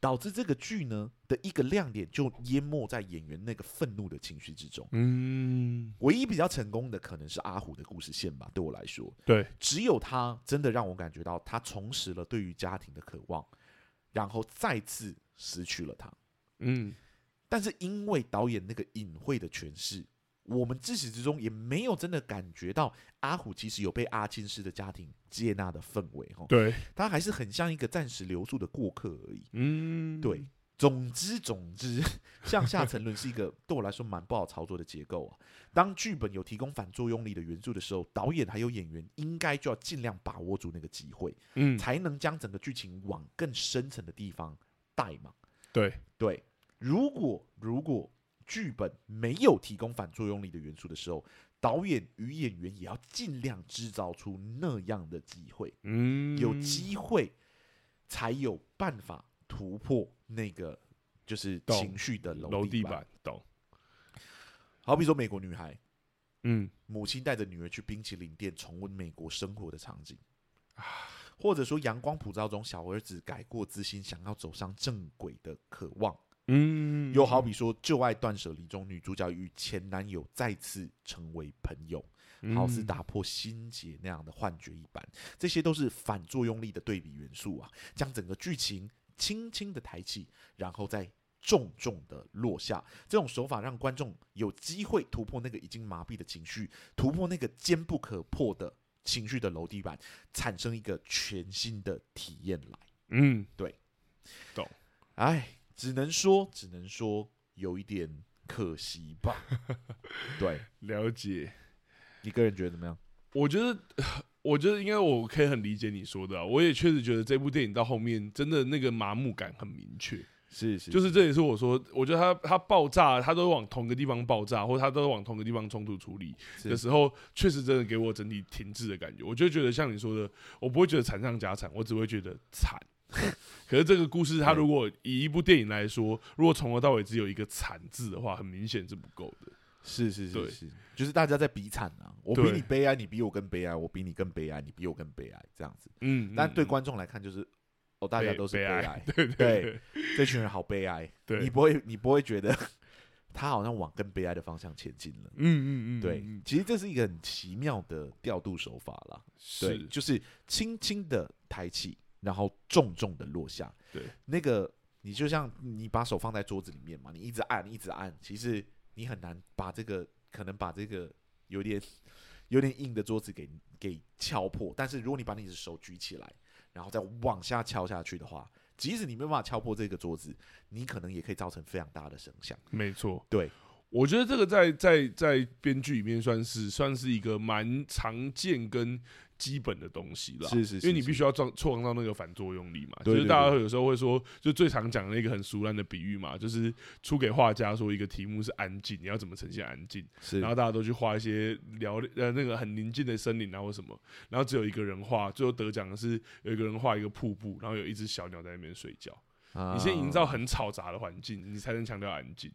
导致这个剧呢的一个亮点就淹没在演员那个愤怒的情绪之中。嗯，唯一比较成功的可能是阿虎的故事线吧。对我来说，对，只有他真的让我感觉到他重拾了对于家庭的渴望，然后再次失去了他。嗯，但是因为导演那个隐晦的诠释。我们自始至终也没有真的感觉到阿虎其实有被阿青师的家庭接纳的氛围哈，对，他还是很像一个暂时留宿的过客而已。嗯，对。总之，总之，向下沉沦是一个对我来说蛮不好操作的结构啊。当剧本有提供反作用力的元素的时候，导演还有演员应该就要尽量把握住那个机会，嗯，才能将整个剧情往更深层的地方带嘛。对对，如果如果。剧本没有提供反作用力的元素的时候，导演与演员也要尽量制造出那样的机会。嗯，有机会才有办法突破那个就是情绪的楼地板。懂？好比说《美国女孩》，嗯，母亲带着女儿去冰淇淋店重温美国生活的场景啊，或者说《阳光普照》中小儿子改过自新，想要走上正轨的渴望。嗯，又好比说《旧爱断舍离》中女主角与前男友再次成为朋友，好似打破心结那样的幻觉一般，这些都是反作用力的对比元素啊，将整个剧情轻轻的抬起，然后再重重的落下。这种手法让观众有机会突破那个已经麻痹的情绪，突破那个坚不可破的情绪的楼地板，产生一个全新的体验来。嗯，对，懂，哎。只能说，只能说有一点可惜吧。对，了解。你个人觉得怎么样？我觉得，我觉得应该我可以很理解你说的啊。我也确实觉得这部电影到后面真的那个麻木感很明确。是是，就是这也是我说，我觉得它它爆炸，它都往同个地方爆炸，或者它都往同个地方冲突处理的时候，确实真的给我整体停滞的感觉。我就觉得像你说的，我不会觉得惨上加惨，我只会觉得惨。可是这个故事，它如果以一部电影来说，如果从头到尾只有一个“惨”字的话，很明显是不够的。是是是是，就是大家在比惨啊，我比你悲哀，你比我更悲哀，我比你更悲哀，你比我更悲哀，这样子。嗯，但对观众来看，就是哦，大家都是悲哀，对对，这群人好悲哀。对，你不会，你不会觉得 他好像往更悲哀的方向前进了。嗯嗯嗯，对，其实这是一个很奇妙的调度手法啦。对，就是轻轻的抬起。然后重重的落下，对，那个你就像你把手放在桌子里面嘛，你一直按，一直按，其实你很难把这个可能把这个有点有点硬的桌子给给敲破。但是如果你把你的手举起来，然后再往下敲下去的话，即使你没办法敲破这个桌子，你可能也可以造成非常大的声响。没错，对，我觉得这个在在在编剧里面算是算是一个蛮常见跟。基本的东西啦，是是，是，因为你必须要创创造那个反作用力嘛。就是大家有时候会说，就最常讲的一个很俗烂的比喻嘛，就是出给画家说一个题目是安静，你要怎么呈现安静？然后大家都去画一些聊呃那个很宁静的森林啊或什么，然后只有一个人画，最后得奖的是有一个人画一个瀑布，然后有一只小鸟在那边睡觉。你先营造很吵杂的环境，你才能强调安静。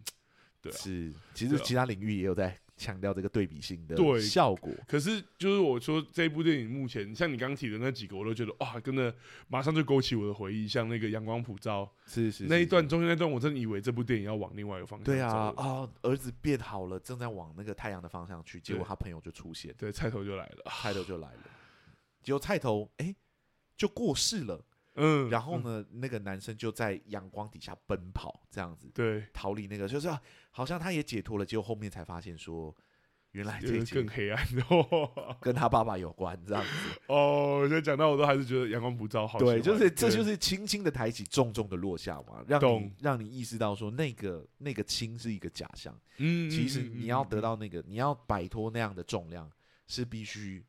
对啊，是，其实其他领域也有在。强调这个对比性的效果，可是就是我说这部电影目前像你刚刚提的那几个，我都觉得哇，真的马上就勾起我的回忆，像那个阳光普照，是是，是那一段中间那段，我真的以为这部电影要往另外一个方向走。对啊啊、哦，儿子变好了，正在往那个太阳的方向去，结果他朋友就出现，对，菜头就来了，菜头就来了，结果菜头哎、欸、就过世了，嗯，然后呢、嗯，那个男生就在阳光底下奔跑，这样子，对，逃离那个就是。好像他也解脱了，结果后面才发现说，原来这更黑暗的，跟他爸爸有关这样子。哦，现在讲到我都还是觉得阳光普照好。对，就是这就是轻轻的抬起，重重的落下嘛，让你让你意识到说那个那个轻是一个假象。嗯，其实你要得到那个，你要摆脱那样的重量，是必须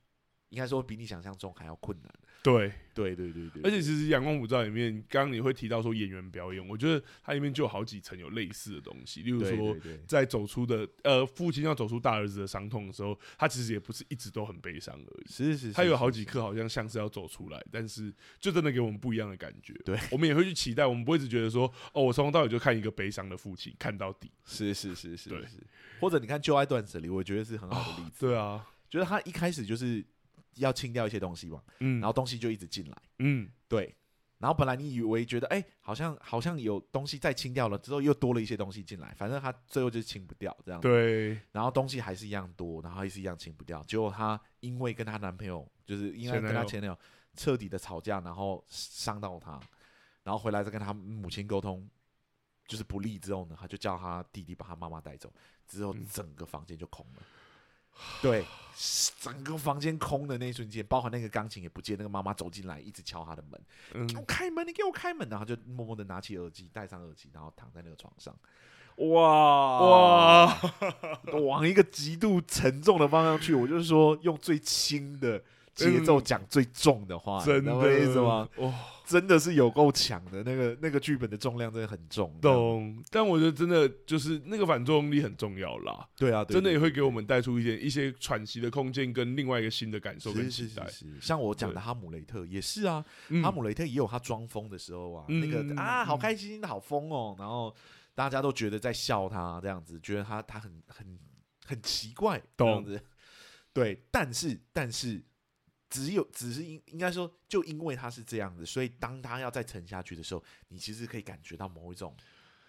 应该说比你想象中还要困难。对对对对对，而且其实《阳光普照》里面，刚刚你会提到说演员表演，我觉得它里面就有好几层有类似的东西。例如说，在走出的呃父亲要走出大儿子的伤痛的时候，他其实也不是一直都很悲伤而已。是是，他有好几刻好像像是要走出来，但是就真的给我们不一样的感觉。对，我们也会去期待，我们不会只觉得说，哦，我从头到尾就看一个悲伤的父亲看到底。是是是是，对。或者你看《旧爱断舍离》，我觉得是很好的例子。对啊，觉得他一开始就是。要清掉一些东西嘛，嗯，然后东西就一直进来，嗯，对，然后本来你以为觉得，哎、欸，好像好像有东西再清掉了之后，又多了一些东西进来，反正他最后就清不掉这样，对，然后东西还是一样多，然后还是一样清不掉，结果她因为跟她男朋友，就是因为跟她前男友彻底的吵架，然后伤到她，然后回来再跟她母亲沟通，就是不利之后呢，他就叫他弟弟把他妈妈带走，之后整个房间就空了。嗯对，整个房间空的那一瞬间，包括那个钢琴也不见，那个妈妈走进来，一直敲他的门，嗯、给我开门，你给我开门，然后就默默的拿起耳机，戴上耳机，然后躺在那个床上，哇哇，往一个极度沉重的方向去，我就是说用最轻的。节奏讲最重的话，真的意思吗？哇，真的是有够强的，那个那个剧本的重量真的很重。懂，但我觉得真的就是那个反作用力很重要啦。对啊，真的也会给我们带出一些一些喘息的空间，跟另外一个新的感受跟期待。像我讲的《哈姆雷特》也是啊，《哈姆雷特》也有他装疯的时候啊，那个啊，好开心，好疯哦，然后大家都觉得在笑他这样子，觉得他他很很很奇怪这样子。对，但是但是。只有只是应应该说，就因为他是这样子，所以当他要再沉下去的时候，你其实可以感觉到某一种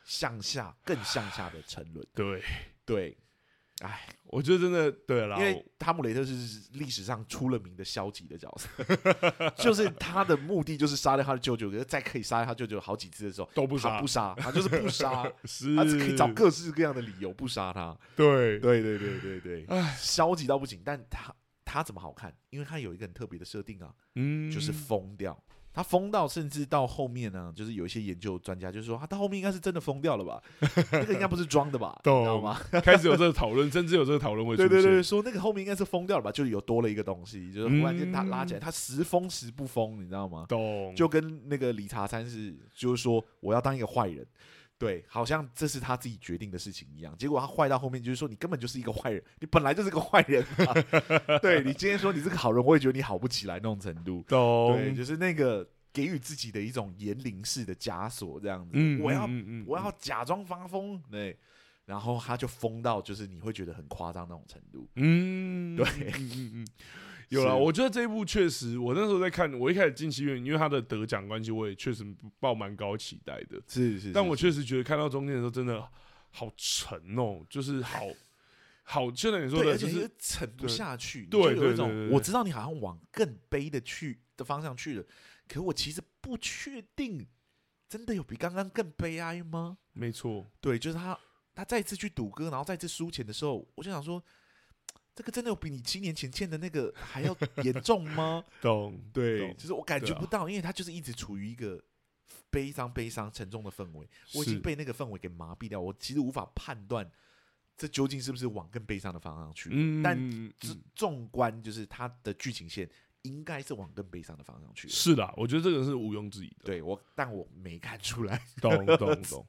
向下、更向下的沉沦。对对，哎，我觉得真的对了，因为哈姆雷特是历史上出了名的消极的角色，就是他的目的就是杀掉他的舅舅，可是再可以杀掉他舅舅好几次的时候都不杀，不杀，他就是不杀，是他只可以找各式各样的理由不杀他。对对对对对对，哎，消极到不行，但他。他怎么好看？因为他有一个很特别的设定啊，嗯，就是疯掉。他疯到甚至到后面呢，就是有一些研究专家就是说，他到后面应该是真的疯掉了吧？那个应该不是装的吧？懂知道吗？开始有这个讨论，甚至有这个讨论会出现。对对对，说那个后面应该是疯掉了吧？就有多了一个东西，就是忽然间他拉起来，他时疯时不疯，你知道吗？懂。就跟那个理查三世，就是说我要当一个坏人。对，好像这是他自己决定的事情一样。结果他坏到后面，就是说你根本就是一个坏人，你本来就是个坏人嘛。对，你今天说你是个好人，我也觉得你好不起来那种程度。懂对，就是那个给予自己的一种言灵式的枷锁，这样子。嗯、我要、嗯嗯、我要假装发疯，对，然后他就疯到就是你会觉得很夸张那种程度。嗯，对，嗯嗯嗯。有了，我觉得这一部确实，我那时候在看，我一开始进戏院，因为他的得奖关系，我也确实抱蛮高期待的。是是，是，但我确实觉得看到中间的时候，真的好沉哦，就是好好，就像你说的，就是沉不下去。对一种我知道你好像往更悲的去的方向去了，可我其实不确定，真的有比刚刚更悲哀吗？没错，对，就是他他再次去赌歌，然后再次输钱的时候，我就想说。这个真的有比你七年前欠的那个还要严重吗？懂，对，就是我感觉不到，因为他就是一直处于一个悲伤、悲伤、沉重的氛围，我已经被那个氛围给麻痹掉，我其实无法判断这究竟是不是往更悲伤的方向去。嗯，但纵观就是他的剧情线。应该是往更悲伤的方向去。是的，我觉得这个是毋庸置疑的。对我，但我没看出来。懂懂懂。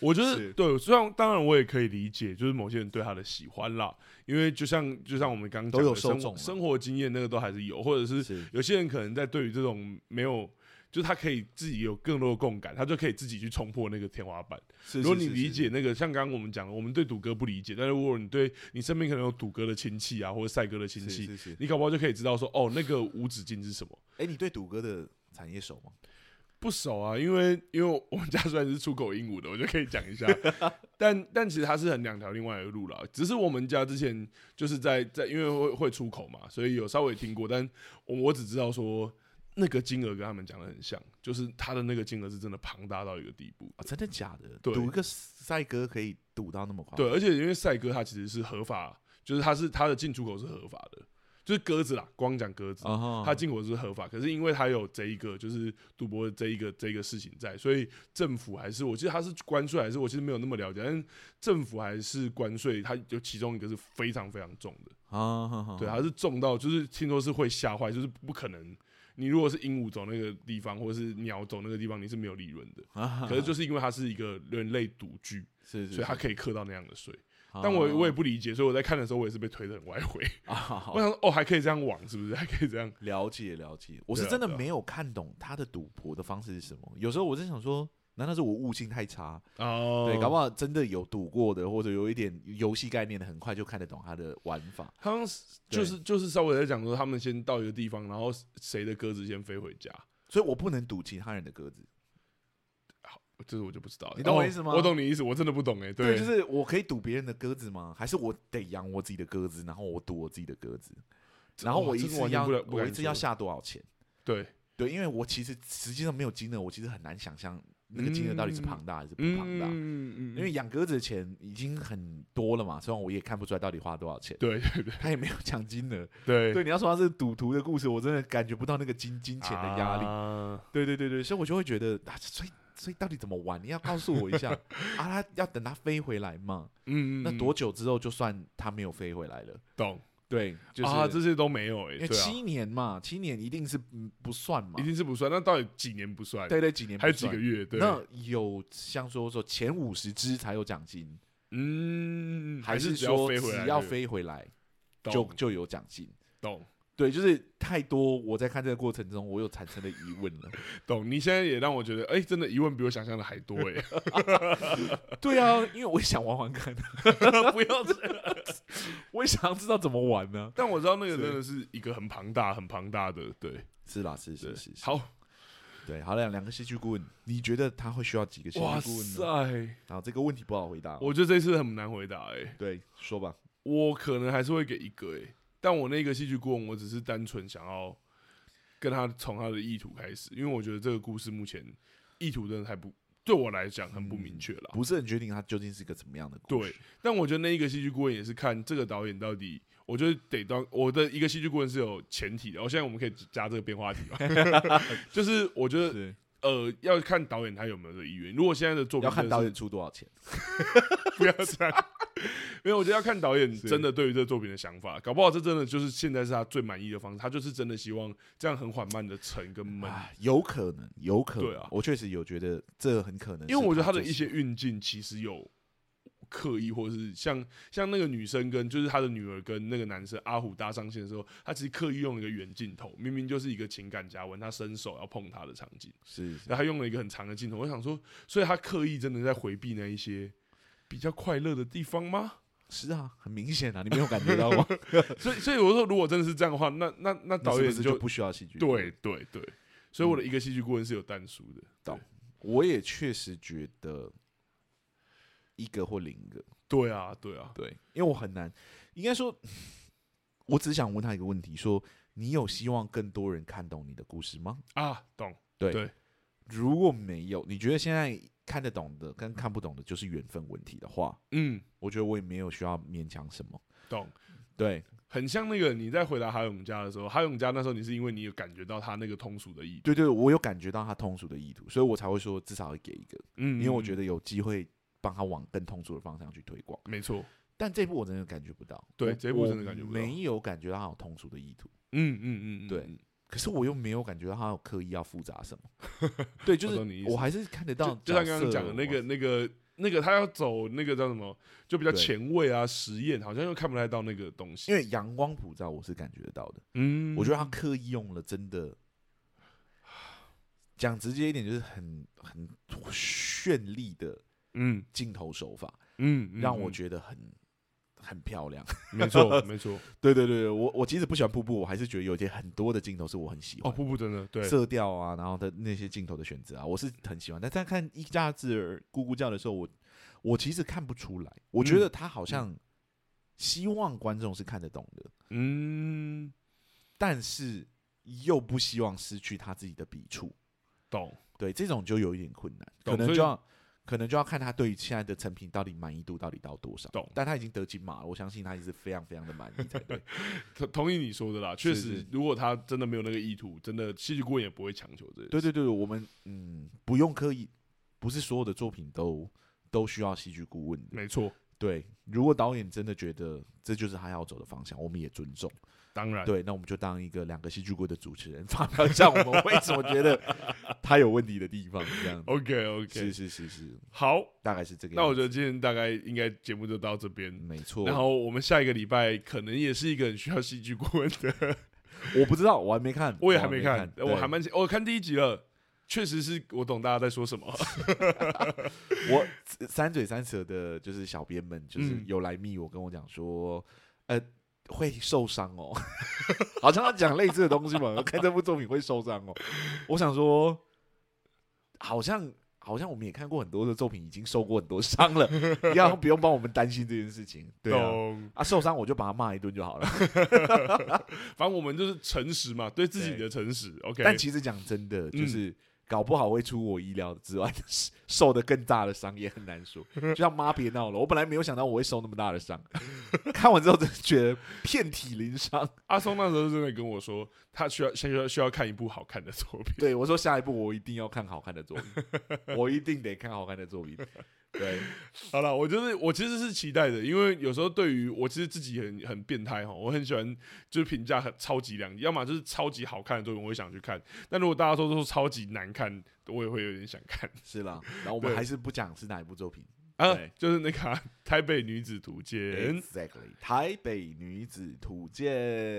我觉得对，虽然当然我也可以理解，就是某些人对他的喜欢啦，因为就像就像我们刚刚都有生活生活经验，那个都还是有，或者是有些人可能在对于这种没有。就是他可以自己有更多的共感，他就可以自己去冲破那个天花板。如果你理解那个，像刚刚我们讲的，我们对赌哥不理解，但是如果你对你身边可能有赌哥的亲戚啊，或者赛哥的亲戚，你搞不好就可以知道说，哦，那个无止境是什么？哎，你对赌哥的产业熟吗？不熟啊，因为因为我们家虽然是出口鹦鹉的，我就可以讲一下。但但其实它是很两条另外一个路了，只是我们家之前就是在在因为会会出口嘛，所以有稍微听过，但我我只知道说。那个金额跟他们讲的很像，就是他的那个金额是真的庞大到一个地步啊！真的假的？赌一个赛鸽可以赌到那么夸张？对，而且因为赛鸽它其实是合法，就是它是它的进出口是合法的，就是鸽子啦，光讲鸽子，它进口是合法，可是因为它有这一个就是赌博的这一个这一个事情在，所以政府还是我记得它是关税还是我其实没有那么了解，但是政府还是关税，它有其中一个是非常非常重的啊，对，它是重到就是听说是会吓坏，就是不可能。你如果是鹦鹉走那个地方，或者是鸟走那个地方，你是没有利润的。可是就是因为它是一个人类赌具，是，所以它可以刻到那样的税。但我我也不理解，所以我在看的时候，我也是被推得很歪回。我想说，哦，还可以这样玩，是不是？还可以这样了解了解。我是真的没有看懂他的赌博的方式是什么。有时候我在想说。难道是我悟性太差？哦，对，搞不好真的有赌过的，或者有一点游戏概念的，很快就看得懂他的玩法。好像是就是就是稍微在讲说，他们先到一个地方，然后谁的鸽子先飞回家，所以我不能赌其他人的鸽子。好，这个我就不知道了。你懂我意思吗？我懂你意思，我真的不懂哎。对，就是我可以赌别人的鸽子吗？还是我得养我自己的鸽子，然后我赌我自己的鸽子，然后我一次要我一次要下多少钱？对对，因为我其实实际上没有金额，我其实很难想象。那个金额到底是庞大还是不庞大？嗯嗯，因为养鸽子的钱已经很多了嘛，虽然我也看不出来到底花多少钱。对对对，他也没有奖金的。对对，你要说他是赌徒的故事，我真的感觉不到那个金金钱的压力。啊、对对对对，所以我就会觉得，啊，所以所以到底怎么玩？你要告诉我一下 啊！他要等他飞回来嘛？嗯嗯，那多久之后就算他没有飞回来了？懂。对，就是、啊，这些都没有哎、欸，七年嘛，七年一定是不算嘛，一定是不算。那到底几年不算？对对，几年还有几个月？对，那有像说说前五十只才有奖金，嗯，还是说只要飞回来就就有奖金？懂。对，就是太多。我在看这个过程中，我又产生了疑问了。懂？你现在也让我觉得，哎，真的疑问比我想象的还多哎。对啊，因为我也想玩玩看。不要这样，我也想要知道怎么玩呢。但我知道那个真的是一个很庞大、很庞大的。对，是啦，是是是。好，对，好两两个戏剧顾问，你觉得他会需要几个戏剧顾问呢？哇塞！然后这个问题不好回答。我觉得这次很难回答哎。对，说吧。我可能还是会给一个哎。但我那个戏剧顾问，我只是单纯想要跟他从他的意图开始，因为我觉得这个故事目前意图真的还不对我来讲很不明确了，不是很确定他究竟是一个怎么样的故事。对，但我觉得那一个戏剧顾问也是看这个导演到底，我觉得得当我的一个戏剧顾问是有前提的。我现在我们可以加这个变化题嘛？就是我觉得呃要看导演他有没有这个意愿。如果现在的作品要看导演出多少钱，不要这样。因为我觉得要看导演真的对于这个作品的想法，搞不好这真的就是现在是他最满意的方式。他就是真的希望这样很缓慢的沉跟闷，有可能，有可能。对啊，我确实有觉得这很可能，因为我觉得他的一些运镜其实有刻意，或者是像像那个女生跟就是她的女儿跟那个男生阿虎搭上线的时候，他其实刻意用一个远镜头，明明就是一个情感加温，他伸手要碰她的场景，是，然后他用了一个很长的镜头。我想说，所以他刻意真的在回避那一些比较快乐的地方吗？是啊，很明显啊，你没有感觉到吗？所以，所以我说，如果真的是这样的话，那那那导演就，是不，是就不需要戏剧。对对对，所以我的一个戏剧顾问是有单书的。懂、嗯，我也确实觉得一个或零个。对啊，对啊，对，因为我很难，应该说，我只想问他一个问题：说你有希望更多人看懂你的故事吗？啊，懂。对，对如果没有，你觉得现在？看得懂的跟看不懂的，就是缘分问题的话，嗯，我觉得我也没有需要勉强什么。懂，对，很像那个你在回答哈永家的时候，哈永家那时候你是因为你有感觉到他那个通俗的意图，对对，我有感觉到他通俗的意图，所以我才会说至少会给一个，嗯，因为我觉得有机会帮他往更通俗的方向去推广，没错。但这部我真的感觉不到，对，这部真的感觉不到，没有感觉到他有通俗的意图，嗯嗯嗯，对。可是我又没有感觉到他有刻意要复杂什么，对，就是我还是看得到，就像刚刚讲的那个、那个、那个，他要走那个叫什么，就比较前卫啊，实验，好像又看不太到那个东西。因为阳光普照，我是感觉得到的。嗯，我觉得他刻意用了，真的讲直接一点，就是很很绚丽的嗯镜头手法，嗯，让我觉得很。很漂亮，没错，没错，对对对，我我其实不喜欢瀑布，我还是觉得有些很多的镜头是我很喜欢。哦，瀑布真的，对，色调啊，然后的那些镜头的选择啊，我是很喜欢。但在看一家子儿咕咕叫的时候，我我其实看不出来，我觉得他好像希望观众是看得懂的，嗯，但是又不希望失去他自己的笔触，懂？对，这种就有一点困难，可能就要。可能就要看他对于现在的成品到底满意度到底到多少。懂，但他已经得金马了，我相信他也是非常非常的满意才 对。同同意你说的啦，确实，如果他真的没有那个意图，真的戏剧顾问也不会强求这个。对对对，我们嗯不用刻意，不是所有的作品都都需要戏剧顾问的。没错，对，如果导演真的觉得这就是他要走的方向，我们也尊重。当然，对，那我们就当一个两个戏剧顾问的主持人，发表一下我们为什么觉得他有问题的地方，这样。OK OK，是是是是，好，大概是这个。那我觉得今天大概应该节目就到这边，没错。然后我们下一个礼拜可能也是一个很需要戏剧顾问的，我不知道，我还没看，我也还没看，我还蛮，我看第一集了，确实是我懂大家在说什么。我三嘴三舌的，就是小编们，就是有来密我跟我讲说，呃。会受伤哦，好像他讲类似的东西嘛。看这部作品会受伤哦。我想说，好像好像我们也看过很多的作品，已经受过很多伤了，你 要不用帮我们担心这件事情。对啊，啊受伤我就把他骂一顿就好了。反正我们就是诚实嘛，对自己的诚实。OK，但其实讲真的，就是。嗯搞不好会出我意料之外受的更大的伤也很难说。就像妈别闹了，我本来没有想到我会受那么大的伤，看完之后真的觉得遍体鳞伤。阿松那时候真的跟我说，他需要先需要需要看一部好看的作品。对我说，下一部我一定要看好看的作品，我一定得看好看的作品。对，好了，我就是我其实是期待的，因为有时候对于我其实自己很很变态哈，我很喜欢就是评价很超级良，要么就是超级好看的作品，我会想去看。但如果大家说都是超级难看，我也会有点想看。是啦，然后我 们还是不讲是哪一部作品啊，就是那个《台北女子图鉴》。Exactly，《台北女子图鉴》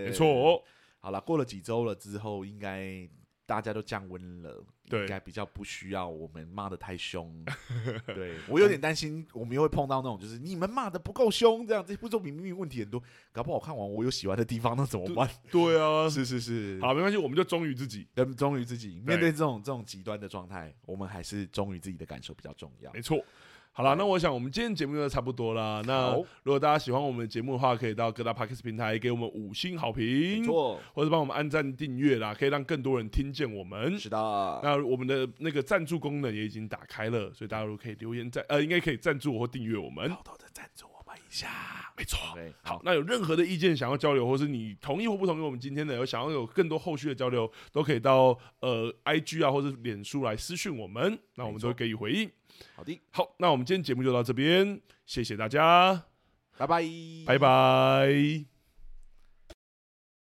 没错。好了，过了几周了之后，应该。大家都降温了，对，应该比较不需要我们骂得太凶。对，我有点担心，我们又会碰到那种，就是你们骂得不够凶，这样这部作品明明问题很多，搞不好看完我有喜欢的地方，那怎么办？对 啊，是是是，好，没关系，我们就忠于自己，忠于自己。面对这种这种极端的状态，我们还是忠于自己的感受比较重要。没错。好了，那我想我们今天节目就差不多了。那如果大家喜欢我们节目的话，可以到各大 Podcast 平台给我们五星好评，错，或者帮我们按赞订阅啦，可以让更多人听见我们。是的，那我们的那个赞助功能也已经打开了，所以大家如果可以留言赞，呃，应该可以赞助我或订阅我们，偷偷的赞助我们一下。没错。好，那有任何的意见想要交流，或是你同意或不同意我们今天的，有想要有更多后续的交流，都可以到呃 IG 啊或者脸书来私讯我们，那我们都会给予回应。好的，好，那我们今天节目就到这边，谢谢大家，拜拜，拜拜。